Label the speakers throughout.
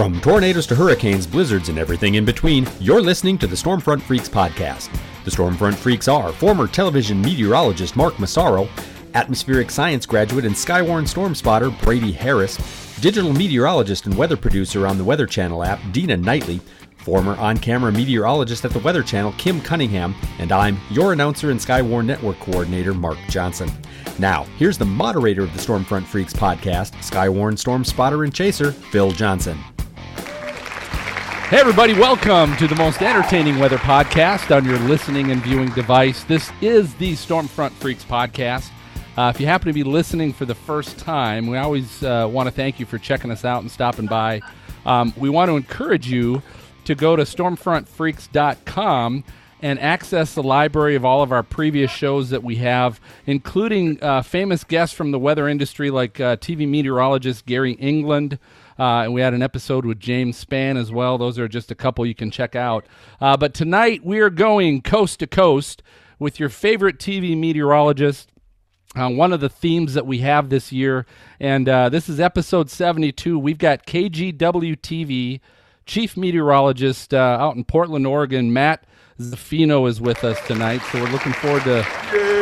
Speaker 1: From tornadoes to hurricanes, blizzards, and everything in between, you're listening to the Stormfront Freaks podcast. The Stormfront Freaks are former television meteorologist Mark Massaro, atmospheric science graduate and Skywarn storm spotter Brady Harris, digital meteorologist and weather producer on the Weather Channel app Dina Knightley, former on camera meteorologist at the Weather Channel Kim Cunningham, and I'm your announcer and Skywarn Network coordinator Mark Johnson. Now, here's the moderator of the Stormfront Freaks podcast, Skywarn storm spotter and chaser, Phil Johnson.
Speaker 2: Hey, everybody, welcome to the most entertaining weather podcast on your listening and viewing device. This is the Stormfront Freaks podcast. Uh, if you happen to be listening for the first time, we always uh, want to thank you for checking us out and stopping by. Um, we want to encourage you to go to stormfrontfreaks.com and access the library of all of our previous shows that we have, including uh, famous guests from the weather industry like uh, TV meteorologist Gary England. Uh, and we had an episode with James Spann as well. Those are just a couple you can check out. Uh, but tonight we are going coast to coast with your favorite TV meteorologist. Uh, one of the themes that we have this year, and uh, this is episode 72. We've got KGW TV chief meteorologist uh, out in Portland, Oregon, Matt Zaffino is with us tonight. So we're looking forward to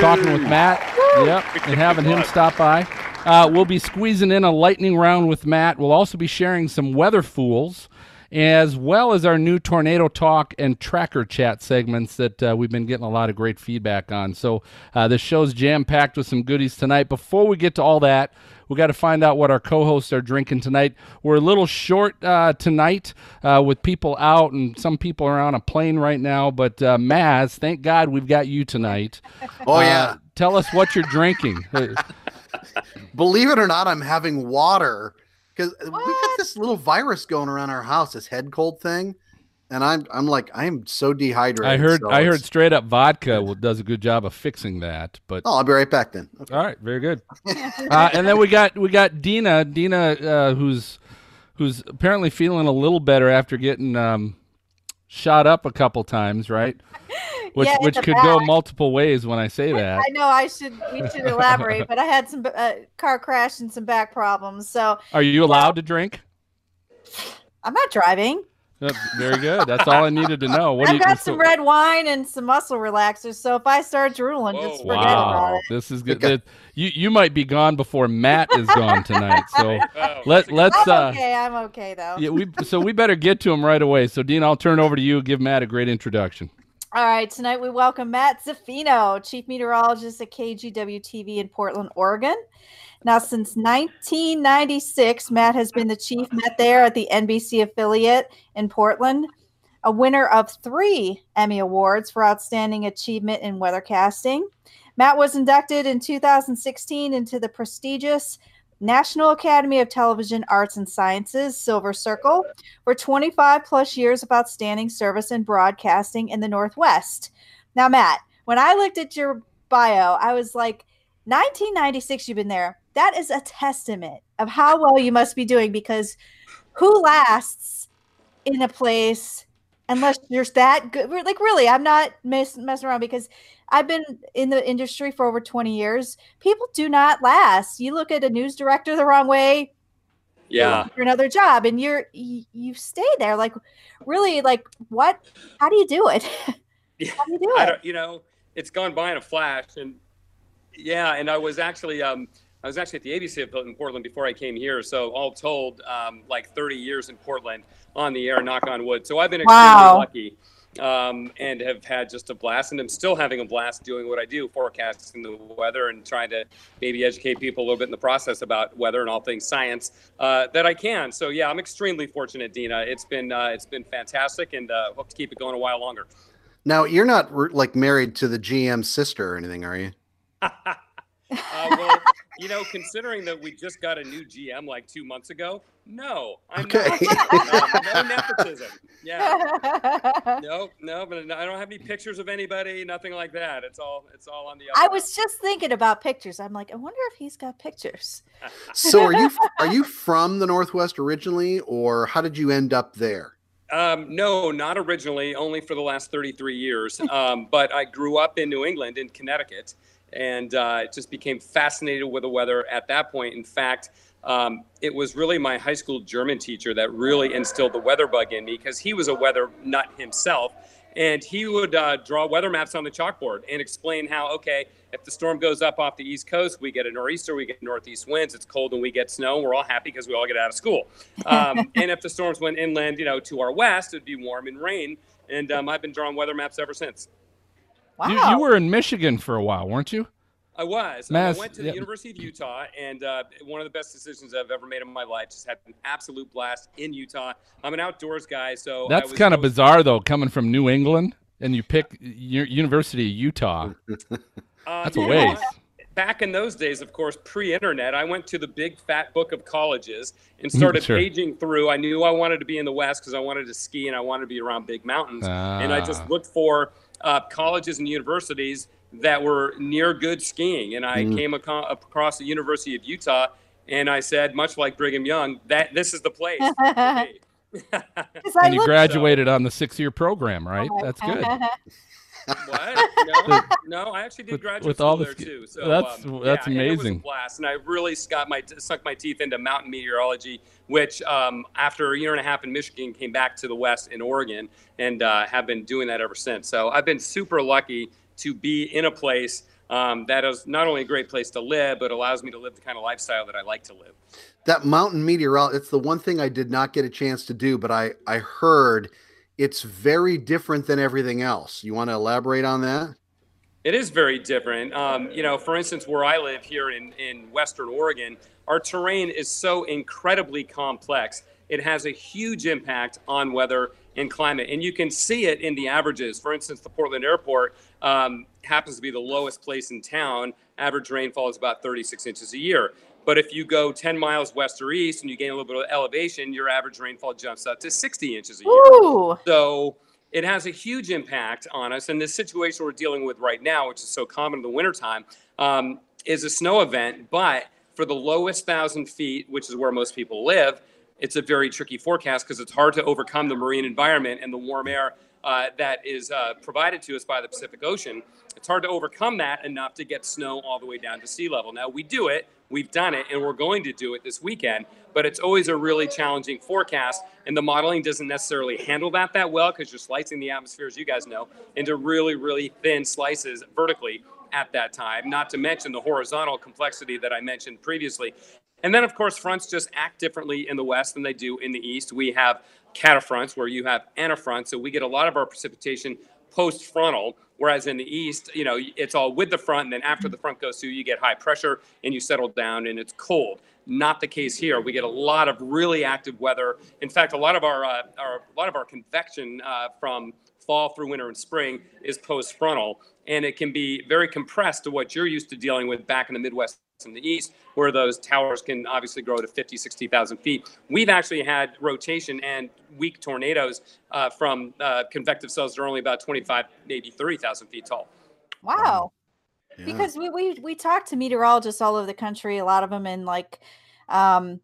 Speaker 2: talking with Matt. Yep, and having him stop by. Uh, we'll be squeezing in a lightning round with Matt. We'll also be sharing some weather fools, as well as our new tornado talk and tracker chat segments that uh, we've been getting a lot of great feedback on. So uh, the show's jam packed with some goodies tonight. Before we get to all that, we got to find out what our co-hosts are drinking tonight. We're a little short uh, tonight uh, with people out, and some people are on a plane right now. But uh, Maz, thank God we've got you tonight.
Speaker 3: Oh yeah.
Speaker 2: Uh, tell us what you're drinking.
Speaker 3: Believe it or not, I'm having water because we got this little virus going around our house, this head cold thing, and I'm I'm like I'm so dehydrated.
Speaker 2: I heard
Speaker 3: so
Speaker 2: I heard straight up vodka will, does a good job of fixing that. But
Speaker 3: Oh, I'll be right back then. Okay.
Speaker 2: All right, very good. uh, and then we got we got Dina, Dina, uh, who's who's apparently feeling a little better after getting um, shot up a couple times, right? Which
Speaker 4: Yeah,
Speaker 2: which
Speaker 4: the
Speaker 2: could go multiple ways when I say that.
Speaker 4: I know I should we should elaborate, but I had some uh, car crash and some back problems, so
Speaker 2: Are you allowed to drink?
Speaker 4: I'm not driving.
Speaker 2: Uh, very good. That's all I needed to know. What
Speaker 4: I've
Speaker 2: you?
Speaker 4: got some red wine and some muscle relaxers, so if I start drooling, just forget about it.
Speaker 2: this is good.
Speaker 3: Okay.
Speaker 2: That- You you might be gone before Matt is gone tonight. So let let's
Speaker 4: I'm
Speaker 2: uh,
Speaker 4: okay. I'm okay though.
Speaker 2: yeah we so we better get to him right away. So Dean, I'll turn over to you. Give Matt a great introduction.
Speaker 4: All right, tonight we welcome Matt Zaffino, Chief Meteorologist at KGW TV in Portland, Oregon. Now, since 1996, Matt has been the chief Met there at the NBC affiliate in Portland, a winner of three Emmy Awards for Outstanding Achievement in Weathercasting. Matt was inducted in 2016 into the prestigious National Academy of Television Arts and Sciences Silver Circle for 25 plus years of outstanding service in broadcasting in the Northwest. Now, Matt, when I looked at your bio, I was like, 1996, you've been there. That is a testament of how well you must be doing because who lasts in a place unless you're that good? Like, really, I'm not mess- messing around because I've been in the industry for over 20 years. People do not last. You look at a news director the wrong way,
Speaker 5: Yeah.
Speaker 4: for another job and you're you, you stay there like really like what how do you do it
Speaker 5: Yeah.
Speaker 4: how do you do
Speaker 5: I
Speaker 4: it
Speaker 5: don't, you know, it's gone by in a flash. And yeah, and I was actually, um, I was actually at the ABC affiliate in Portland before I came here. So all told, um, like 30 years in Portland on the air, knock on wood. So I've been extremely
Speaker 4: Wow.
Speaker 5: lucky um, and have had just a blast. And I'm still having a blast doing what I do, forecasting the weather and trying to maybe educate people a little bit in the process about weather and all things science uh, that I can. So yeah, I'm extremely fortunate, Dina. It's been, uh, it's been fantastic and uh, hope to keep it going a while longer.
Speaker 3: Now you're not like married to the GM sister or anything, are you?
Speaker 5: uh, well, you know, considering that we just got a new GM like two months ago, no, I'm
Speaker 3: Okay.
Speaker 5: not. Um, no nepotism. Yeah, no, no, but I don't have any pictures of anybody, nothing like that. It's all, it's all on the.
Speaker 4: i
Speaker 5: up.
Speaker 4: was just thinking about pictures i'm like i wonder if he's got pictures
Speaker 3: So are you are you from the Northwest originally, or how did you end up there?
Speaker 5: Um, no, not originally, only for the last 33 years. Um, but I grew up in New England, in Connecticut, and uh, just became fascinated with the weather at that point. In fact, um, it was really my high school German teacher that really instilled the weather bug in me because he was a weather nut himself. And he would uh, draw weather maps on the chalkboard and explain how, okay, if the storm goes up off the East Coast, we get a nor'easter, we get northeast winds, it's cold and we get snow, and we're all happy because we all get out of school. Um, and if the storms went inland, you know, to our west, it'd be warm and rain. And um, I've been drawing weather maps ever since.
Speaker 4: Wow.
Speaker 2: You, you were in Michigan for a while, weren't you?
Speaker 5: I was.
Speaker 2: Mass-
Speaker 5: I went to the
Speaker 2: yeah.
Speaker 5: University of Utah, and uh, one of the best decisions I've ever made in my life. Just had an absolute blast in Utah. I'm an outdoors guy, so
Speaker 2: That's kind of bizarre, though, coming from New England and you pick U- University of Utah.
Speaker 5: Uh,
Speaker 2: That's a
Speaker 5: you know Back in those days, of course, pre-internet, I went to the big fat book of colleges and started
Speaker 2: Sure.
Speaker 5: paging through. I knew I wanted to be in the West because I wanted to ski and I wanted to be around big mountains. And I just
Speaker 2: Ah.
Speaker 5: looked for uh, colleges and universities that were near good skiing. And I came aco- across the University of Utah, and I said, much like Brigham Young, that this is the place. for me.
Speaker 4: 'Cause
Speaker 2: And you
Speaker 4: looked-
Speaker 2: graduated on the six-year program, right? That's good.
Speaker 5: What? No, no, I actually did
Speaker 2: With-
Speaker 5: graduate
Speaker 2: with
Speaker 5: school
Speaker 2: all the
Speaker 5: there
Speaker 2: ski-
Speaker 5: too. So
Speaker 2: that's-
Speaker 5: um,
Speaker 2: that's
Speaker 5: yeah, and it was a
Speaker 2: amazing.
Speaker 5: blast, and I really got my sunk my teeth into mountain meteorology, which um, after a year and a half in Michigan, came back to the West in Oregon, and uh, have been doing that ever since. So I've been super lucky to be in a place. Um, that is not only a great place to live, but allows me to live the kind of lifestyle that I like to live.
Speaker 3: That mountain meteorology, it's the one thing I did not get a chance to do, but I, I heard it's very different than everything else. You want to elaborate on that?
Speaker 5: It is very different. Um, you know, for instance, where I live here in, in Western Oregon, our terrain is so incredibly complex. It has a huge impact on weather and climate. And you can see it in the averages. For instance, the Portland airport um, happens to be the lowest place in town. Average rainfall is about 36 inches a year. But if you go 10 miles west or east and you gain a little bit of elevation, your average rainfall jumps up to 60 inches a year.
Speaker 4: Ooh.
Speaker 5: So it has a huge impact on us. And this situation we're dealing with right now, which is so common in the wintertime, um, is a snow event. But for the lowest thousand feet, which is where most people live, it's a very tricky forecast because it's hard to overcome the marine environment and the warm air uh, that is uh, provided to us by the Pacific Ocean. It's hard to overcome that enough to get snow all the way down to sea level. Now, we do it, we've done it, and we're going to do it this weekend, but it's always a really challenging forecast, and the modeling doesn't necessarily handle that that well because you're slicing the atmosphere, as you guys know, into really, really thin slices vertically at that time, not to mention the horizontal complexity that I mentioned previously. And then, of course, fronts just act differently in the west than they do in the east. We have catafronts where you have anafronts, so we get a lot of our precipitation post frontal. Whereas in the east, you know, it's all with the front, and then after the front goes through, you get high pressure and you settle down, and it's cold. Not the case here. We get a lot of really active weather. In fact, a lot of our, uh, our a lot of our convection uh, from fall through winter and spring is post frontal, and it can be very compressed to what you're used to dealing with back in the Midwest and the East, where those towers can obviously grow to 50, 60,000 feet. We've actually had rotation and weak tornadoes uh, from uh, convective cells that are only about 25, maybe 30,000 feet tall.
Speaker 4: Wow.
Speaker 3: Yeah.
Speaker 4: Because we, we we talk to meteorologists all over the country, a lot of them in like um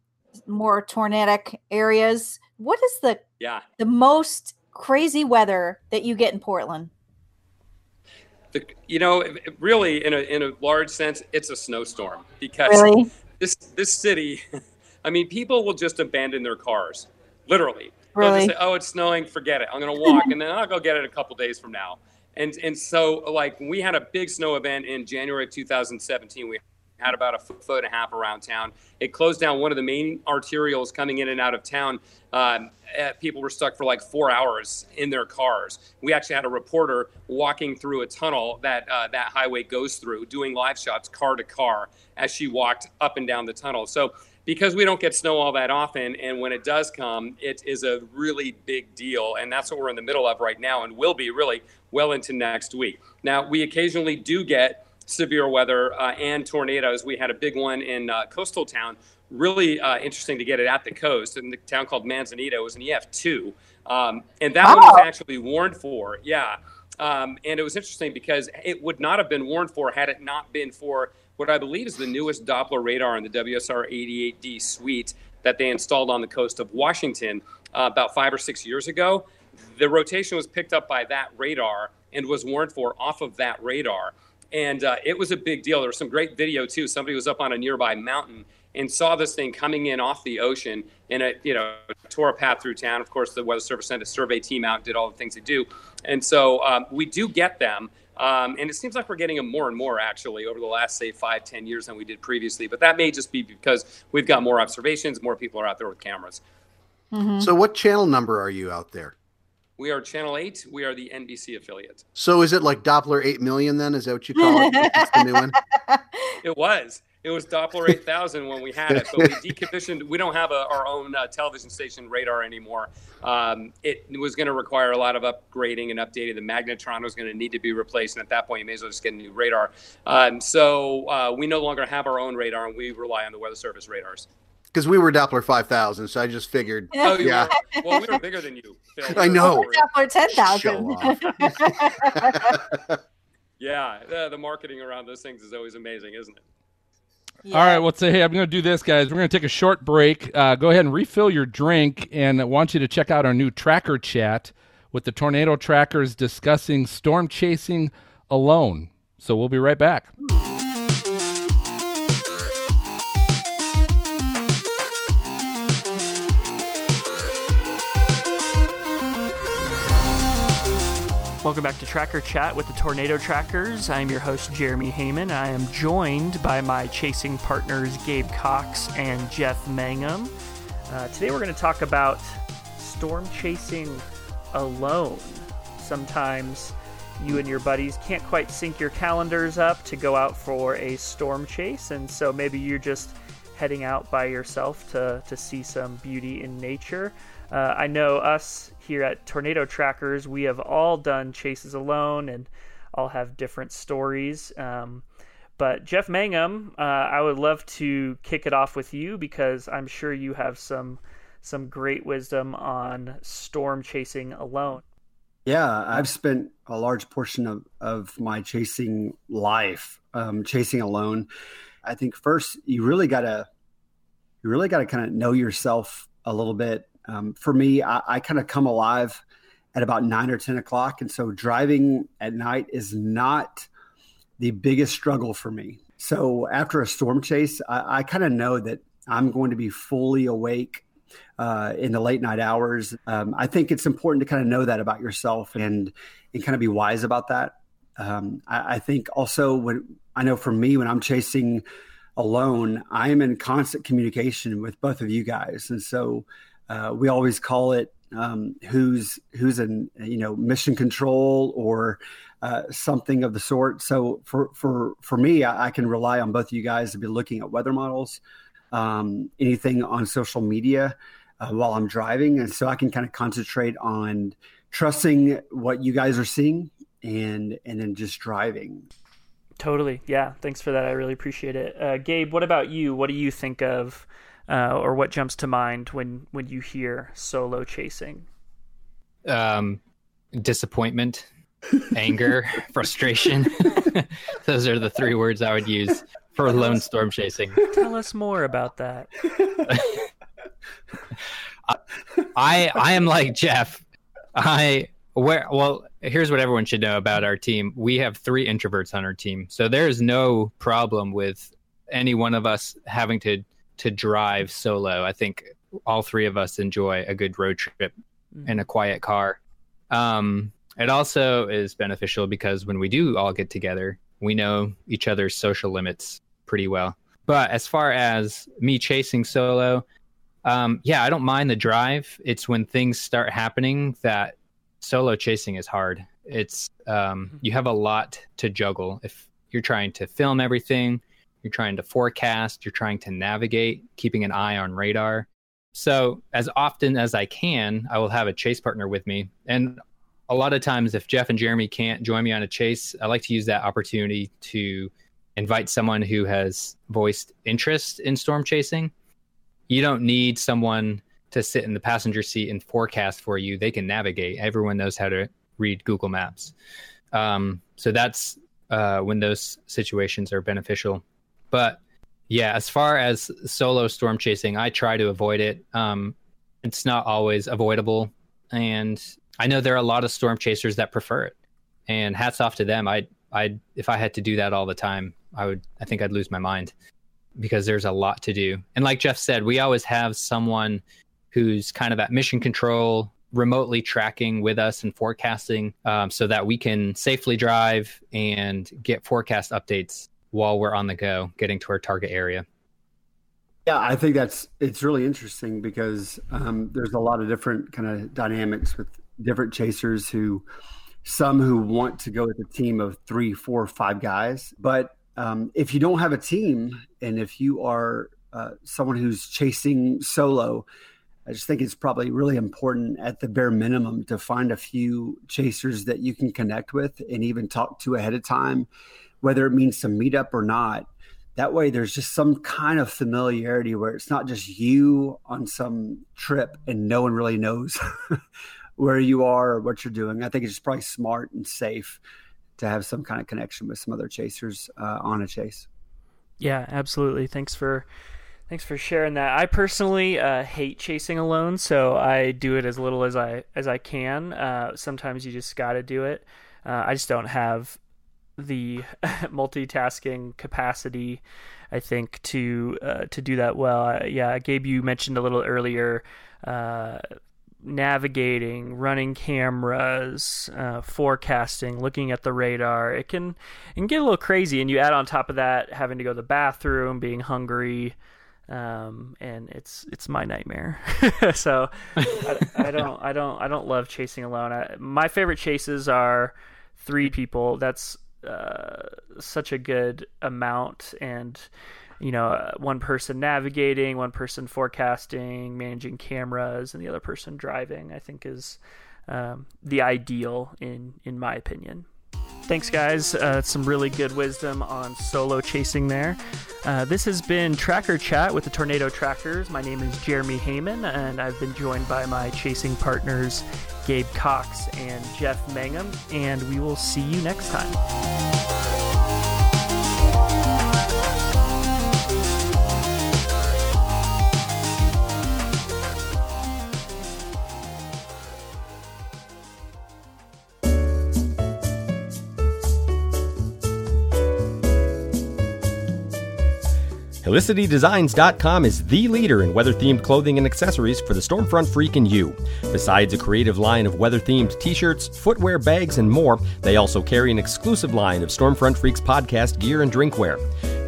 Speaker 4: more tornadic areas. What is the
Speaker 5: Yeah.
Speaker 4: the most crazy weather that you get in Portland?
Speaker 5: The, you know, really, in a, in a large sense, it's a snowstorm because
Speaker 4: Really?
Speaker 5: this this city, I mean, people will just abandon their cars, literally. They'll
Speaker 4: Really?
Speaker 5: just say, "Oh, it's snowing. Forget it. I'm going to walk, and then I'll go get it a couple days from now." And and so, like, we had a big snow event in January of 2017. We had about a foot, and a half around town. It closed down one of the main arterials coming in and out of town. Um, uh, people were stuck for like four hours in their cars. We actually had a reporter walking through a tunnel that uh, that highway goes through, doing live shots car to car as she walked up and down the tunnel. So because we don't get snow all that often, and when it does come, it is a really big deal, and that's what we're in the middle of right now, and will be really well into next week. Now we occasionally do get severe weather uh, and tornadoes. We had a big one in uh, coastal town. Really uh, interesting to get it at the coast in the town called Manzanita. It was an EF2, um, and that one was actually warned for. Yeah, um, and it was interesting because it would not have been warned for had it not been for what I believe is the newest Doppler radar in the WSR 88D suite that they installed on the coast of Washington uh, about five or six years ago. The rotation was picked up by that radar and was warned for off of that radar. And uh, it was a big deal. There was some great video too. Somebody was up on a nearby mountain and saw this thing coming in off the ocean and it you know tore a path through town of course the weather service sent a survey team out and did all the things they do and so um, we do get them um, and it seems like we're getting them more and more actually over the last say five ten years than we did previously but that may just be because we've got more observations more people are out there with cameras
Speaker 3: mm-hmm. so what channel number are you out there
Speaker 5: we are channel 8 we are the nbc affiliate
Speaker 3: so is it like doppler 8 million then is that what you call it the new one
Speaker 5: it was it was Doppler 8000 when we had it, but we decommissioned. We don't have a, our own uh, television station radar anymore. Um, it was going to require a lot of upgrading and updating. The magnetron was going to need to be replaced, and at that point, you may as well just get a new radar. Um, so uh, we no longer have our own radar, and we rely on the Weather Service radars.
Speaker 3: Because we were Doppler 5000, so I just figured.
Speaker 5: Oh, yeah. Were, well, we were bigger than you.
Speaker 3: Phil. I know.
Speaker 4: Doppler 10,000.
Speaker 5: yeah, the, the marketing around those things is always amazing, isn't it?
Speaker 2: Yeah. All right, well, say, hey, I'm going to do this, guys. We're going to take a short break. Uh, go ahead and refill your drink, and I want you to check out our new tracker chat with the tornado trackers discussing storm chasing alone. So we'll be right back.
Speaker 6: Welcome back to Tracker Chat with the Tornado Trackers. I'm your host, Jeremy Heyman. I am joined by my chasing partners, Gabe Cox and Jeff Mangum. Uh, today we're going to talk about storm chasing alone. Sometimes you and your buddies can't quite sync your calendars up to go out for a storm chase, and so maybe you're just heading out by yourself to, to see some beauty in nature. Uh, I know us here at Tornado Trackers, we have all done chases alone and all have different stories. Um, but Jeff Mangum, uh, I would love to kick it off with you because I'm sure you have some some great wisdom on storm chasing alone.
Speaker 7: Yeah, I've spent a large portion of, of my chasing life um, chasing alone. I think first you really gotta you really gotta kind of know yourself a little bit um, for me, I, I kind of come alive at about nine or 10 o'clock. And so driving at night is not the biggest struggle for me. So after a storm chase, I, I kind of know that I'm going to be fully awake uh, in the late night hours. Um, I think it's important to kind of know that about yourself and and kind of be wise about that. Um, I, I, think also when I know for me when I'm chasing alone, I am in constant communication with both of you guys, and so uh, we always call it um, who's who's in you know mission control or uh, something of the sort. So for for for me, I, I, can rely on both of you guys to be looking at weather models, um, anything on social media uh, while I'm driving, and so I can kind of concentrate on trusting what you guys are seeing and and then just driving.
Speaker 6: Totally, yeah. Thanks for that. I really appreciate it. Uh, Gabe, what about you? What do you think of? Uh, or what jumps to mind when when you hear solo chasing?
Speaker 8: Um, disappointment, anger, frustration. Those are the three words I would use for lone storm chasing.
Speaker 6: Tell us more about that.
Speaker 8: I I am like Jeff. I where well here's what everyone should know about our team. We have three introverts on our team, so there is no problem with any one of us having to to drive solo. I think all three of us enjoy a good road trip mm. in a quiet car. Um, it also is beneficial because when we do all get together, we know each other's social limits pretty well. But as far as me chasing solo, um, yeah, I don't mind the drive. It's when things start happening that solo chasing is hard. It's um, mm-hmm. you have a lot to juggle if you're trying to film everything you're trying to forecast, you're trying to navigate, keeping an eye on radar. So, as often as I can, I will have a chase partner with me. And a lot of times, if Jeff and Jeremy can't join me on a chase, I like to use that opportunity to invite someone who has voiced interest in storm chasing. You don't need someone to sit in the passenger seat and forecast for you. They can navigate. Everyone knows how to read Google Maps. Um, so that's uh, when those situations are beneficial. But yeah, as far as solo storm chasing, I try to avoid it. Um, it's not always avoidable, and I know there are a lot of storm chasers that prefer it. And hats off to them. I I if I had to do that all the time, I would I think I'd lose my mind because there's a lot to do. And like Jeff said, we always have someone who's kind of at mission control, remotely tracking with us and forecasting um, so that we can safely drive and get forecast updates while we're on the go, getting to our target area.
Speaker 7: Yeah, I think that's it's really interesting because um, there's a lot of different kind of dynamics with different chasers who some who want to go with a team of three, four, five guys. But um, if you don't have a team and if you are uh, someone who's chasing solo, I just think it's probably really important at the bare minimum to find a few chasers that you can connect with and even talk to ahead of time, whether it means to meet up or not that way there's just some kind of familiarity where it's not just you on some trip and no one really knows where you are or what you're doing. I think it's probably smart and safe to have some kind of connection with some other chasers uh, on a chase.
Speaker 6: Yeah absolutely. Thanks for thanks for sharing that. I personally uh, hate chasing alone so i do it as little as i as i can. Uh, sometimes you just gotta do it. Uh, i just don't have the multitasking capacity, I think, to uh, to do that well. Uh, yeah, Gabe, you mentioned a little earlier. Uh, navigating, running cameras, uh, forecasting, looking at the radar. It can, it can get a little crazy, and you add on top of that having to go to the bathroom, being hungry, um, and it's it's my nightmare. so I, I, don't I don't I don't love chasing alone. I, my favorite chases are three people. That's uh, such a good amount and you know uh, one person navigating one person forecasting managing cameras and the other person driving i think is um, the ideal in in my opinion thanks guys. Uh, some really good wisdom on solo chasing there. Uh, this has been tracker chat with the tornado trackers. My name is jeremy heyman and i've been joined by my chasing partners Gabe Cox and Jeff Mangum, and we will see you next time.
Speaker 1: HelicityDesigns.com is the leader in weather themed clothing and accessories for the Stormfront freak and you. Besides a creative line of weather themed t shirts, footwear, bags, and more, they also carry an exclusive line of Stormfront Freaks podcast gear and drinkware.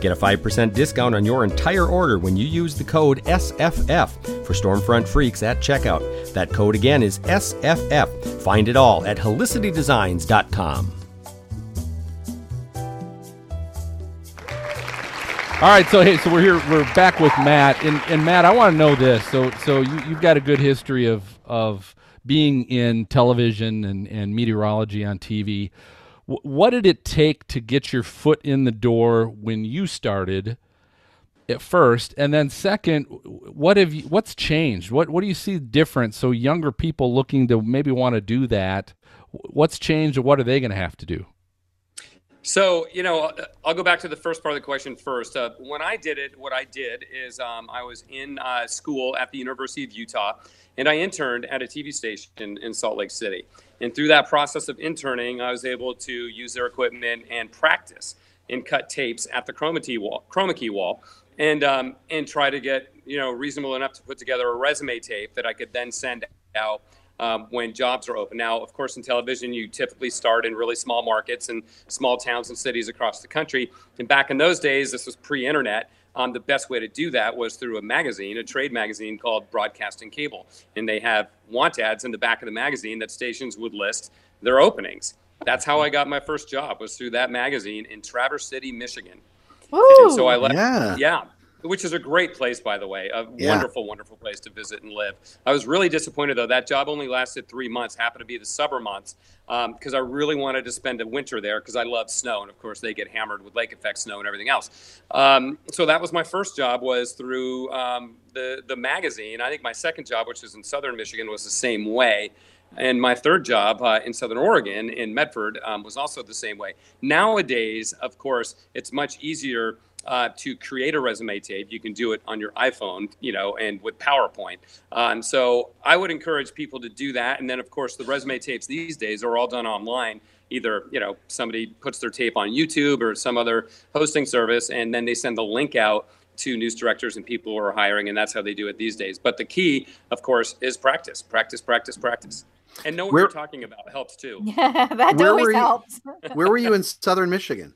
Speaker 1: Get a 5% discount on your entire order when you use the code SFF for Stormfront Freaks at checkout. That code again is SFF. Find it all at HelicityDesigns.com.
Speaker 2: All right, so hey, so we're here. We're back with Matt, and, and Matt, I want to know this. So, so you, you've got a good history of of being in television and, and meteorology on TV. What did it take to get your foot in the door when you started at first, and then second, what have you? What's changed? What what do you see different? So younger people looking to maybe want to do that, what's changed, or what are they going to have to do?
Speaker 5: So, you know, I'll go back to the first part of the question first. Uh, when I did it, what I did is um, I was in uh, school at the University of Utah and I interned at a TV station in Salt Lake City. And through that process of interning, I was able to use their equipment and practice and cut tapes at the chroma key wall, chroma key wall and, um, and try to get, you know, reasonable enough to put together a resume tape that I could then send out um, when jobs are open. Now, of course, in television, you typically start in really small markets and small towns and cities across the country. And back in those days, this was pre internet. Um, the best way to do that was through a magazine, a trade magazine called Broadcasting Cable. And they have want ads in the back of the magazine that stations would list their openings. That's how I got my first job was through that magazine in Traverse City, Michigan.
Speaker 4: Ooh,
Speaker 5: and so I left.
Speaker 3: Yeah.
Speaker 5: Yeah which is a great place, by the way. A yeah. wonderful, wonderful place to visit and live. I was really disappointed, though. That job only lasted three months, happened to be the summer months, because um, I really wanted to spend a winter there because I love snow. And of course, they get hammered with lake effect snow and everything else. Um, so that was my first job was through um, the, the magazine. I think my second job, which was in southern Michigan, was the same way. And my third job uh, in Southern Oregon, in Medford, um, was also the same way. Nowadays, of course, it's much easier uh, to create a resume tape. You can do it on your iPhone, you know, and with PowerPoint. Um, so I would encourage people to do that. And then, of course, the resume tapes these days are all done online. Either you know somebody puts their tape on YouTube or some other hosting service, and then they send the link out to news directors and people who are hiring, and that's how they do it these days. But the key, of course, is practice, practice, practice, practice. And know what
Speaker 3: Where-
Speaker 5: you're talking about helps too.
Speaker 4: Yeah, that
Speaker 3: Where
Speaker 4: always
Speaker 3: you-
Speaker 4: helps.
Speaker 3: Where were you in southern Michigan?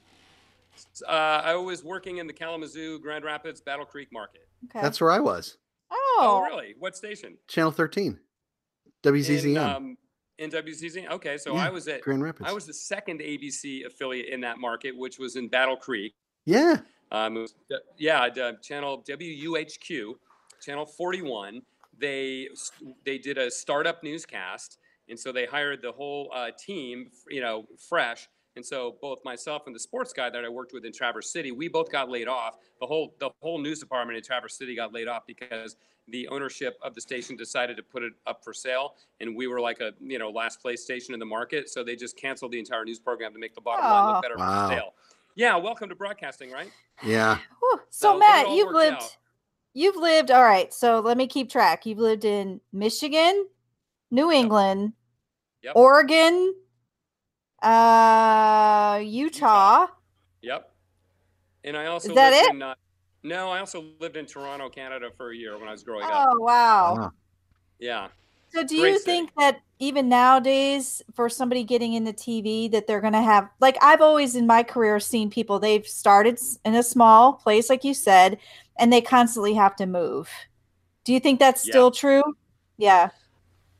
Speaker 5: Uh, I was working in the Kalamazoo, Grand Rapids, Battle Creek market.
Speaker 4: Okay.
Speaker 3: That's where I was.
Speaker 5: Oh,
Speaker 4: oh,
Speaker 5: really? What station?
Speaker 3: Channel 13.
Speaker 5: In,
Speaker 3: WZZM.
Speaker 5: um, in WCZ. Okay, so
Speaker 3: Yeah,
Speaker 5: I was at
Speaker 3: Grand Rapids.
Speaker 5: I was the second ABC affiliate in that market, which was in Battle Creek.
Speaker 3: yeah.
Speaker 5: Um, it was, yeah, uh, channel WUHQ, channel 41. They they did a startup newscast, and so they hired the whole uh, team, you know, fresh. And so both myself and the sports guy that I worked with in Traverse City, we both got laid off. The whole the whole news department in Traverse City got laid off because the ownership of the station decided to put it up for sale, and we were like a you know last place station in the market. So they just canceled the entire news program to make the bottom line look better
Speaker 3: Wow.
Speaker 5: for sale. Yeah, welcome to broadcasting, right?
Speaker 3: Yeah.
Speaker 4: Whew.
Speaker 5: So,
Speaker 4: So, Matt, you've lived.
Speaker 5: out.
Speaker 4: You've lived. All right. So let me keep track. You've lived in Michigan, New England,
Speaker 5: Yep.
Speaker 4: Oregon, uh, Utah.
Speaker 5: Yep. And I also Is
Speaker 4: that
Speaker 5: lived
Speaker 4: it?
Speaker 5: in uh, no, I also lived in Toronto, Canada for a year when I was growing up.
Speaker 4: Oh wow.
Speaker 3: Wow.
Speaker 5: Yeah.
Speaker 4: So do
Speaker 5: Great
Speaker 4: you
Speaker 5: city.
Speaker 4: think that even nowadays for somebody getting into TV that they're going to have like I've always in my career seen people they've started in a small place like you said and they constantly have to move. Do you think that's
Speaker 5: Yeah.
Speaker 4: still true? Yeah.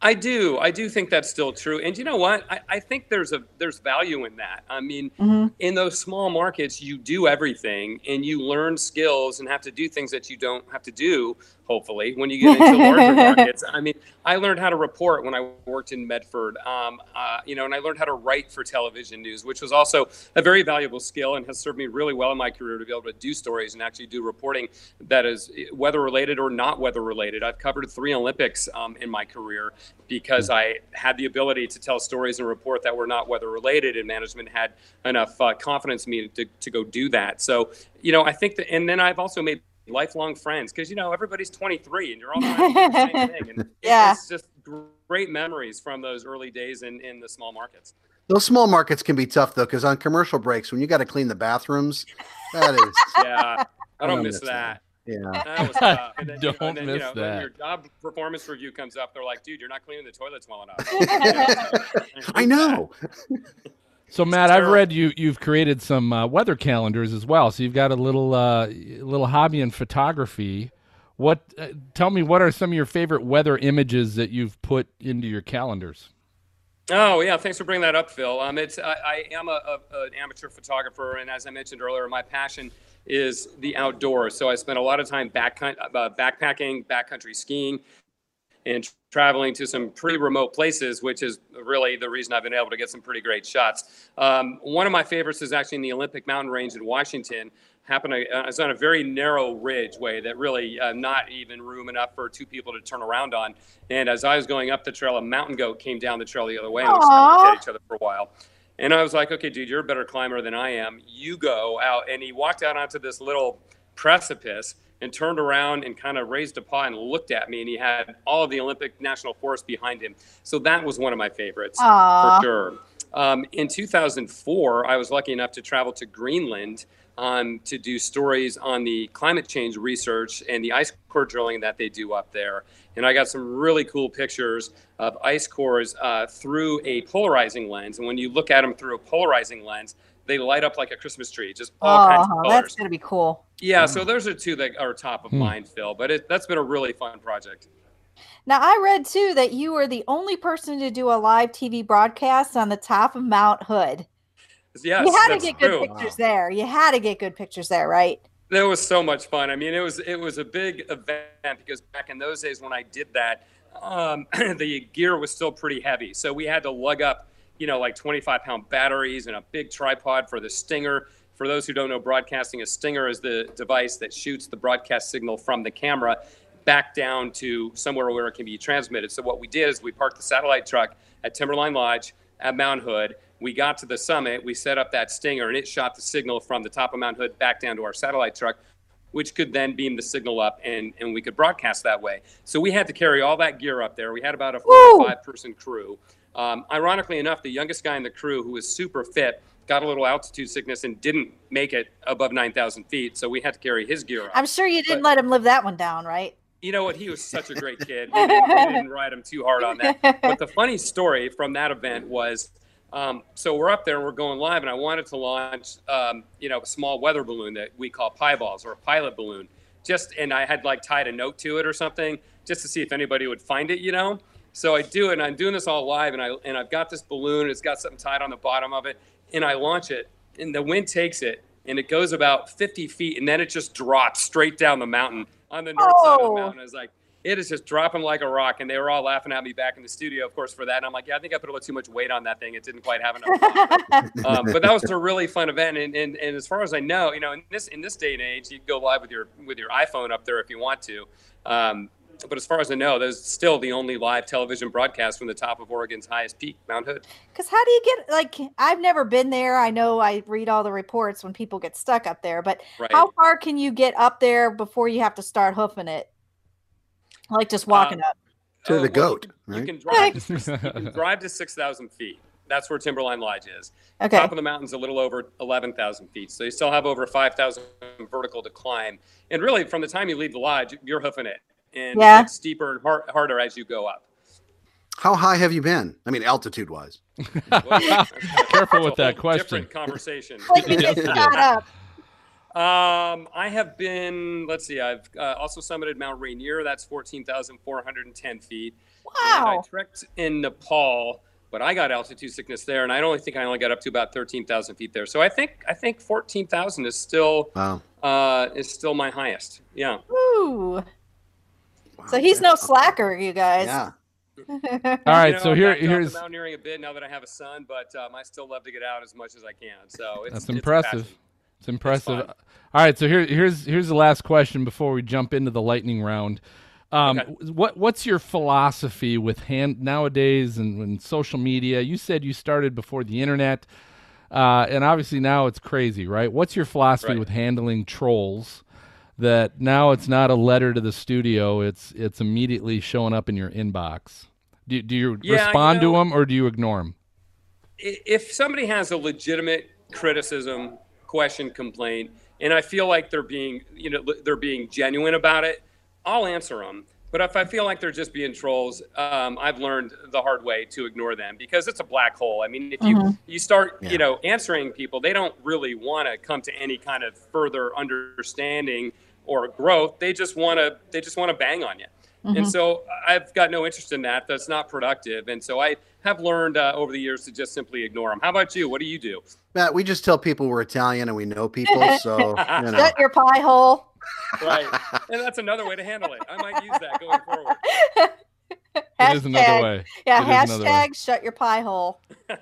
Speaker 5: I do. I do think that's still true. And you know what? I, I think there's a there's value in that. I mean,
Speaker 4: hmm
Speaker 5: in those small markets, you do everything and you learn skills and have to do things that you don't have to do, hopefully, when you get into larger markets. I mean, I learned how to report when I worked in Medford, um, uh, you know, and I learned how to write for television news, which was also a very valuable skill and has served me really well in my career to be able to do stories and actually do reporting that is weather related or not weather related. I've covered three Olympics um, in my career because I had the ability to tell stories and report that were not weather related, and management had enough uh, confidence in me to, to go do that. So, you know, I think that, and then I've also made lifelong friends because, you know, everybody's 23 and you're all trying to do the same thing. And
Speaker 4: Yeah.
Speaker 5: it's just great memories from those early days in, in the small markets.
Speaker 3: Those small markets can be tough though, because on commercial breaks, when you got to clean the bathrooms, that is,
Speaker 5: Yeah. I don't
Speaker 3: don't
Speaker 5: miss
Speaker 3: miss
Speaker 5: that.
Speaker 3: yeah.
Speaker 5: That was tough. And then,
Speaker 2: Don't
Speaker 5: and then, you
Speaker 2: miss
Speaker 5: know,
Speaker 2: that.
Speaker 5: When your job performance review comes up, they're like, dude, you're not cleaning the toilets well enough.
Speaker 3: I know.
Speaker 2: So Matt, I've read you you've created some uh, weather calendars as well. So you've got a little uh, little hobby in photography. What? Uh, tell me, what are some of your favorite weather images that you've put into your calendars?
Speaker 5: Oh yeah, thanks for bringing that up, Phil. Um, it's I, I am a, a, an amateur photographer, and as I mentioned earlier, my passion is the outdoors. So I spend a lot of time back uh, backpacking, backcountry skiing, and traveling to some pretty remote places, which is really the reason I've been able to get some pretty great shots. Um, one of my favorites is actually in the Olympic Mountain Range in Washington. Happened to, uh, it's on a very narrow ridge way that really uh, not even room enough for two people to turn around on. And as I was going up the trail, a mountain goat came down the trail the other way, and we just looked at each other for a while. And I was like, okay, dude, you're a better climber than I am. You go out. And he walked out onto this little precipice and turned around and kind of raised a paw and looked at me. And he had all of the Olympic National Forest behind him. So that was one of my favorites
Speaker 4: Aw.
Speaker 5: for sure. Um, in 2004, I was lucky enough to travel to Greenland um, to do stories on the climate change research and the ice core drilling that they do up there. And I got some really cool pictures of ice cores uh, through a polarizing lens. And when you look at them through a polarizing lens, they light up like a Christmas tree, just all kinds of
Speaker 4: Oh,
Speaker 5: colors.
Speaker 4: that's gonna be cool.
Speaker 5: Yeah, so those are two that are top of
Speaker 2: Hmm.
Speaker 5: mind, Phil. But it, that's been a really fun project.
Speaker 4: Now I read too that you were the only person to do a live TV broadcast on the top of Mount Hood.
Speaker 5: Yes,
Speaker 4: you had to get
Speaker 5: true.
Speaker 4: good pictures there. You had to get good pictures there, right?
Speaker 5: That was so much fun. I mean, it was it was a big event because back in those days when I did that, um, the gear was still pretty heavy, so we had to lug up, you know, like 25 pound batteries and a big tripod for the stinger. For those who don't know broadcasting, a stinger is the device that shoots the broadcast signal from the camera back down to somewhere where it can be transmitted. So what we did is we parked the satellite truck at Timberline Lodge at Mount Hood. We got to the summit, we set up that stinger, and it shot the signal from the top of Mount Hood back down to our satellite truck, which could then beam the signal up and, and we could broadcast that way. So we had to carry all that gear up there. We had about a four
Speaker 4: Woo!
Speaker 5: or five person crew. Um, ironically enough, the youngest guy in the crew, who was super fit, got a little altitude sickness and didn't make it above 9,000 feet. So we had to carry his gear up.
Speaker 4: I'm sure you didn't
Speaker 5: But-
Speaker 4: let him live that one down, right?
Speaker 5: you know what? He was such a great kid. We didn't, we didn't ride him too hard on that. But the funny story from that event was, um, so we're up there and we're going live, and I wanted to launch, um, you know, a small weather balloon that we call pibals or a pilot balloon. Just and I had like tied a note to it or something just to see if anybody would find it, you know. So I do it, and I'm doing this all live, and I and I've got this balloon. It's got something tied on the bottom of it, and I launch it, and the wind takes it, and it goes about 50 feet, and then it just drops straight down the mountain on the north side of
Speaker 4: Oh.
Speaker 5: the mountain. It's like it is just dropping like a rock, and they were all laughing at me back in the studio, of course, for that. And I'm like, yeah, I think I put a little too much weight on that thing. It didn't quite have enough. um, but that was a really fun event, and, and, and as far as I know, you know, in this in this day and age, you can go live with your with your iPhone up there if you want to. Um, but as far as I know, there's still the only live television broadcast from the top of Oregon's highest peak, Mount Hood.
Speaker 4: Because how do you get like? I've never been there. I know I read all the reports when people get stuck up there, but
Speaker 5: Right.
Speaker 4: how far can you get up there before you have to start hoofing it? Like just walking um, up.
Speaker 3: To
Speaker 5: Oh,
Speaker 3: the
Speaker 5: well,
Speaker 3: goat,
Speaker 5: You
Speaker 3: right?
Speaker 5: can drive to, you can drive to six thousand feet. That's where Timberline Lodge is.
Speaker 4: Okay.
Speaker 5: Top of the mountain's a little over eleven thousand feet, so you still have over five thousand vertical to climb. And really, from the time you leave the lodge, you're hoofing it, and
Speaker 4: Yeah.
Speaker 5: it gets steeper and har- harder as you go up.
Speaker 3: How high have you been? I mean, altitude wise.
Speaker 5: Well, that's-
Speaker 2: Careful with that question.
Speaker 5: Different conversation.
Speaker 4: Like you
Speaker 2: Yes,
Speaker 4: get
Speaker 2: it is.
Speaker 4: shot up.
Speaker 5: Um, I have been. Let's see. I've uh, also summited Mount Rainier. That's fourteen thousand four hundred and ten feet. And I trekked in Nepal, but I got altitude sickness there, and I only think I only got up to about thirteen thousand feet there. So I think I think fourteen thousand is still
Speaker 3: Wow.
Speaker 5: uh, is still my highest. Yeah.
Speaker 4: Woo. So he's no slacker, you guys.
Speaker 3: Yeah.
Speaker 2: All
Speaker 5: You
Speaker 2: right,
Speaker 5: know,
Speaker 2: so
Speaker 5: I'm
Speaker 2: here
Speaker 5: backed off the
Speaker 2: here's
Speaker 5: mountaineering a bit now that I have a son, but um, I still love to get out as much as I can. So it's
Speaker 2: That's impressive.
Speaker 5: passion.
Speaker 2: It's impressive.
Speaker 5: fun.
Speaker 2: All right, so here, here's here's the last question before we jump into the lightning round. Um,
Speaker 5: Okay.
Speaker 2: What what's your philosophy with hand nowadays and, and social media? You said you started before the internet, uh, and obviously now it's crazy, right? What's your philosophy
Speaker 5: Right.
Speaker 2: with handling trolls? That now it's not a letter to the studio; it's it's immediately showing up in your inbox. Do, do you
Speaker 5: Yeah, you
Speaker 2: respond to them or do you ignore them?
Speaker 5: if somebody has a legitimate criticism, question, complaint, and I feel like they're being, you know, they're being genuine about it, I'll answer them. But if I feel like they're just being trolls, um, I've learned the hard way to ignore them because it's a black hole. I mean, if you you start,
Speaker 3: Yeah.
Speaker 5: you know, answering people, they don't really want to come to any kind of further understanding or growth. They just want to they just want to bang on you. And so I've got no interest in that. That's not productive. And so I have learned uh, over the years to just simply ignore them. How about you? What do you do?
Speaker 3: Matt, we just tell people we're Italian and we know people, so you know.
Speaker 4: Shut your pie hole.
Speaker 5: Right. and that's another way to handle it. I might use that going forward.
Speaker 2: It is another way.
Speaker 4: Yeah,
Speaker 2: It is another way.
Speaker 4: hashtag shut your pie hole.